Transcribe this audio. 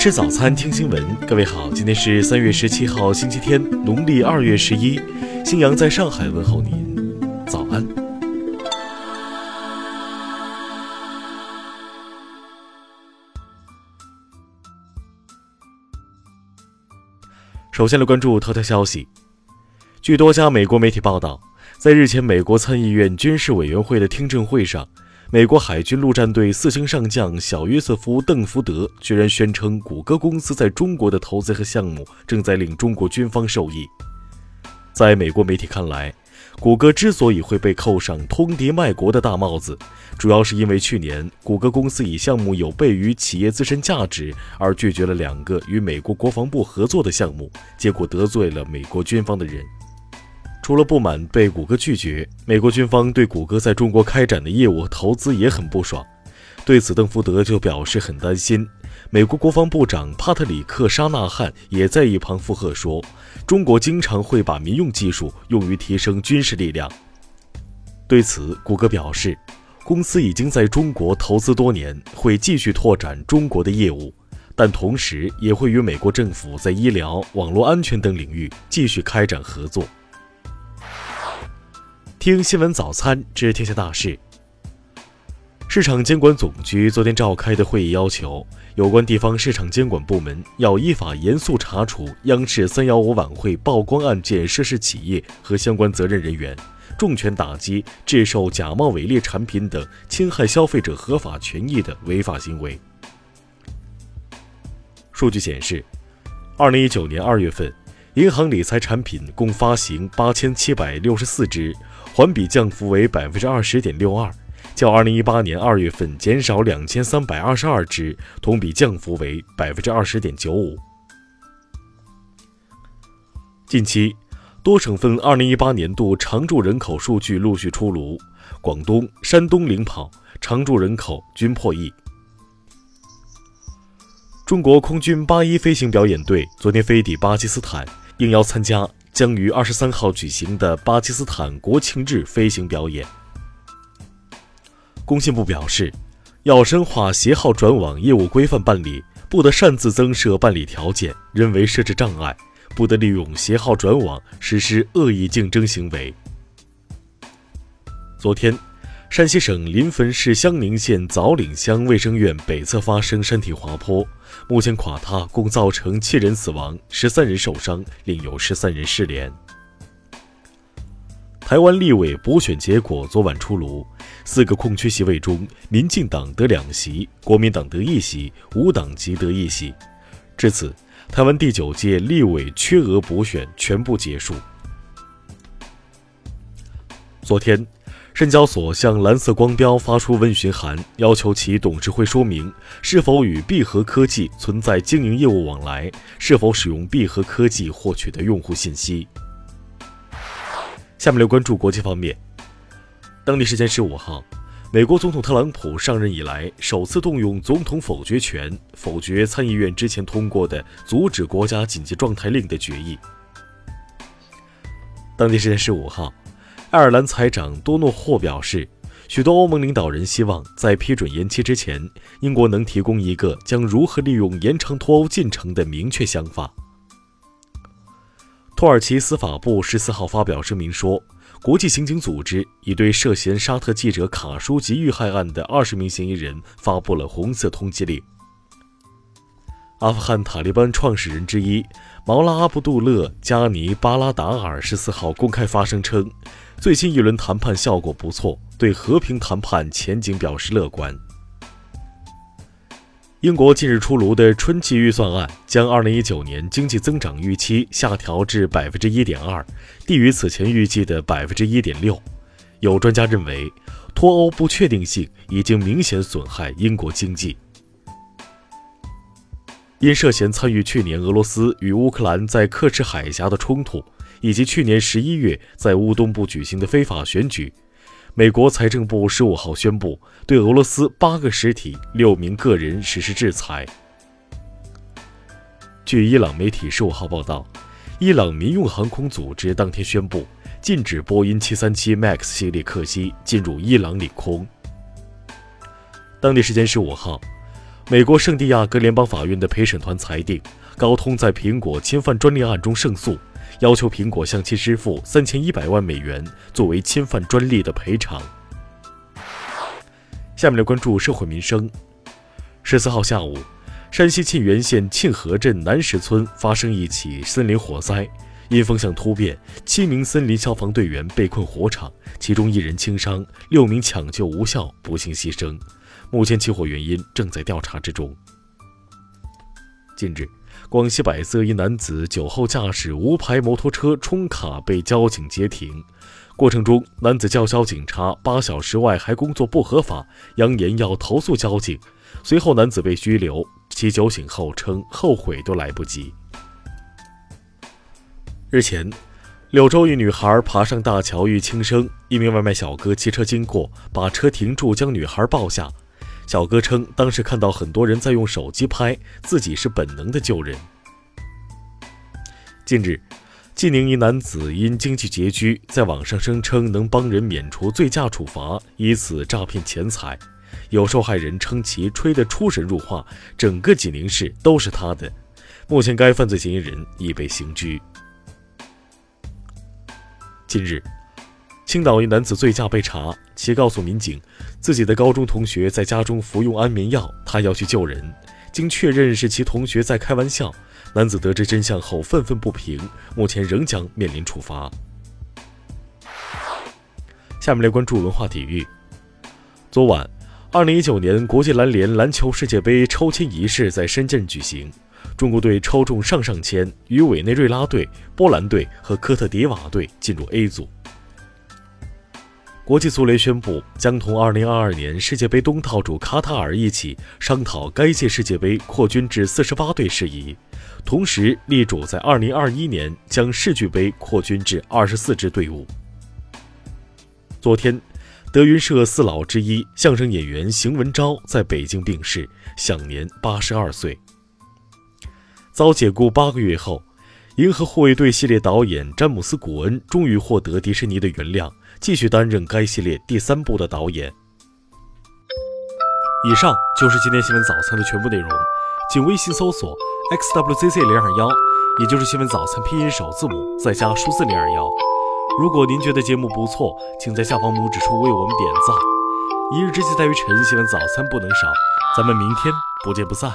吃早餐，听新闻。各位好，今天是三月十七号，星期天，农历二月十一。新阳在上海问候您，早安。首先来关注头条消息。据多家美国媒体报道，在日前美国参议院军事委员会的听证会上。美国海军陆战队四星上将小约瑟夫·邓福德居然宣称，谷歌公司在中国的投资和项目正在令中国军方受益。在美国媒体看来，谷歌之所以会被扣上通敌卖国的大帽子，主要是因为去年谷歌公司以项目有悖于企业自身价值而拒绝了两个与美国国防部合作的项目，结果得罪了美国军方的人。除了不满被谷歌拒绝，美国军方对谷歌在中国开展的业务投资也很不爽。对此，邓福德就表示很担心。美国国防部长帕特里克·沙纳汉也在一旁附和说：“中国经常会把民用技术用于提升军事力量。”对此，谷歌表示，公司已经在中国投资多年，会继续拓展中国的业务，但同时也会与美国政府在医疗、网络安全等领域继续开展合作。听新闻早餐知天下大事。市场监管总局昨天召开的会议要求，有关地方市场监管部门要依法严肃查处央视三幺五晚会曝光案件涉事企业和相关责任人员，重拳打击制售假冒伪劣产品等侵害消费者合法权益的违法行为。数据显示，二零一九年二月份，银行理财产品共发行八千七百六十四只。环比降幅为百分之二十点六二，较二零一八年二月份减少两千三百二十二只，同比降幅为百分之二十点九五。近期，多省份二零一八年度常住人口数据陆续出炉，广东、山东领跑，常住人口均破亿。中国空军八一飞行表演队昨天飞抵巴基斯坦，应邀参加。将于二十三号举行的巴基斯坦国庆日飞行表演。工信部表示，要深化携号转网业务规范办理，不得擅自增设办理条件、人为设置障碍，不得利用携号转网实施恶意竞争行为。昨天，山西省临汾市乡宁县枣岭乡卫生院北侧发生山体滑坡。目前垮塌共造成七人死亡，十三人受伤，另有十三人失联。台湾立委补选结果昨晚出炉，四个空缺席位中，民进党得两席，国民党得一席，无党籍得一席。至此，台湾第九届立委缺额补选全部结束。昨天。深交所向蓝色光标发出问询函，要求其董事会说明是否与必和科技存在经营业务往来，是否使用必和科技获取的用户信息。下面来关注国际方面。当地时间十五号，美国总统特朗普上任以来首次动用总统否决权，否决参议院之前通过的阻止国家紧急状态令的决议。当地时间十五号。爱尔兰财长多诺霍表示，许多欧盟领导人希望在批准延期之前，英国能提供一个将如何利用延长脱欧进程的明确想法。土耳其司法部十四号发表声明说，国际刑警组织已对涉嫌沙特记者卡舒吉遇害案的二十名嫌疑人发布了红色通缉令。阿富汗塔利班创始人之一毛拉阿卜杜勒·加尼巴拉达尔十四号公开发声称。最新一轮谈判效果不错，对和平谈判前景表示乐观。英国近日出炉的春季预算案将2019年经济增长预期下调至1.2%，低于此前预计的1.6%。有专家认为，脱欧不确定性已经明显损害英国经济。因涉嫌参与去年俄罗斯与乌克兰在克什海峡的冲突。以及去年十一月在乌东部举行的非法选举，美国财政部十五号宣布对俄罗斯八个实体、六名个人实施制裁。据伊朗媒体十五号报道，伊朗民用航空组织当天宣布禁止波音七三七 MAX 系列客机进入伊朗领空。当地时间十五号。美国圣地亚哥联邦法院的陪审团裁定，高通在苹果侵犯专利案中胜诉，要求苹果向其支付三千一百万美元作为侵犯专利的赔偿。下面来关注社会民生。十四号下午，山西沁源县沁河镇南石村发生一起森林火灾，因风向突变，七名森林消防队员被困火场，其中一人轻伤，六名抢救无效，不幸牺牲。目前起火原因正在调查之中。近日，广西百色一男子酒后驾驶无牌摩托车冲卡被交警截停，过程中男子叫嚣警察八小时外还工作不合法，扬言要投诉交警。随后男子被拘留，其酒醒后称后悔都来不及。日前，柳州一女孩爬上大桥欲轻生，一名外卖小哥骑车经过，把车停住，将女孩抱下。小哥称，当时看到很多人在用手机拍，自己是本能的救人。近日，济宁一男子因经济拮据，在网上声称能帮人免除醉驾处罚，以此诈骗钱财。有受害人称其吹得出神入化，整个济宁市都是他的。目前，该犯罪嫌疑人已被刑拘。近日。青岛一男子醉驾被查，其告诉民警，自己的高中同学在家中服用安眠药，他要去救人。经确认是其同学在开玩笑，男子得知真相后愤愤不平，目前仍将面临处罚。下面来关注文化体育。昨晚，二零一九年国际篮联篮球世界杯抽签仪式在深圳举行，中国队抽中上上签，与委内瑞拉队、波兰队和科特迪瓦队进入 A 组。国际足联宣布，将同2022年世界杯东道主卡塔尔一起商讨该届世界杯扩军至48队事宜，同时力主在2021年将世俱杯扩军至24支队伍。昨天，德云社四老之一相声演员邢文昭在北京病逝，享年82岁。遭解雇八个月后，《银河护卫队》系列导演詹姆斯·古恩终于获得迪士尼的原谅。继续担任该系列第三部的导演。以上就是今天新闻早餐的全部内容，请微信搜索 xwzc 零二幺，也就是新闻早餐拼音首字母再加数字零二幺。如果您觉得节目不错，请在下方拇指处为我们点赞。一日之计在于晨，新闻早餐不能少，咱们明天不见不散。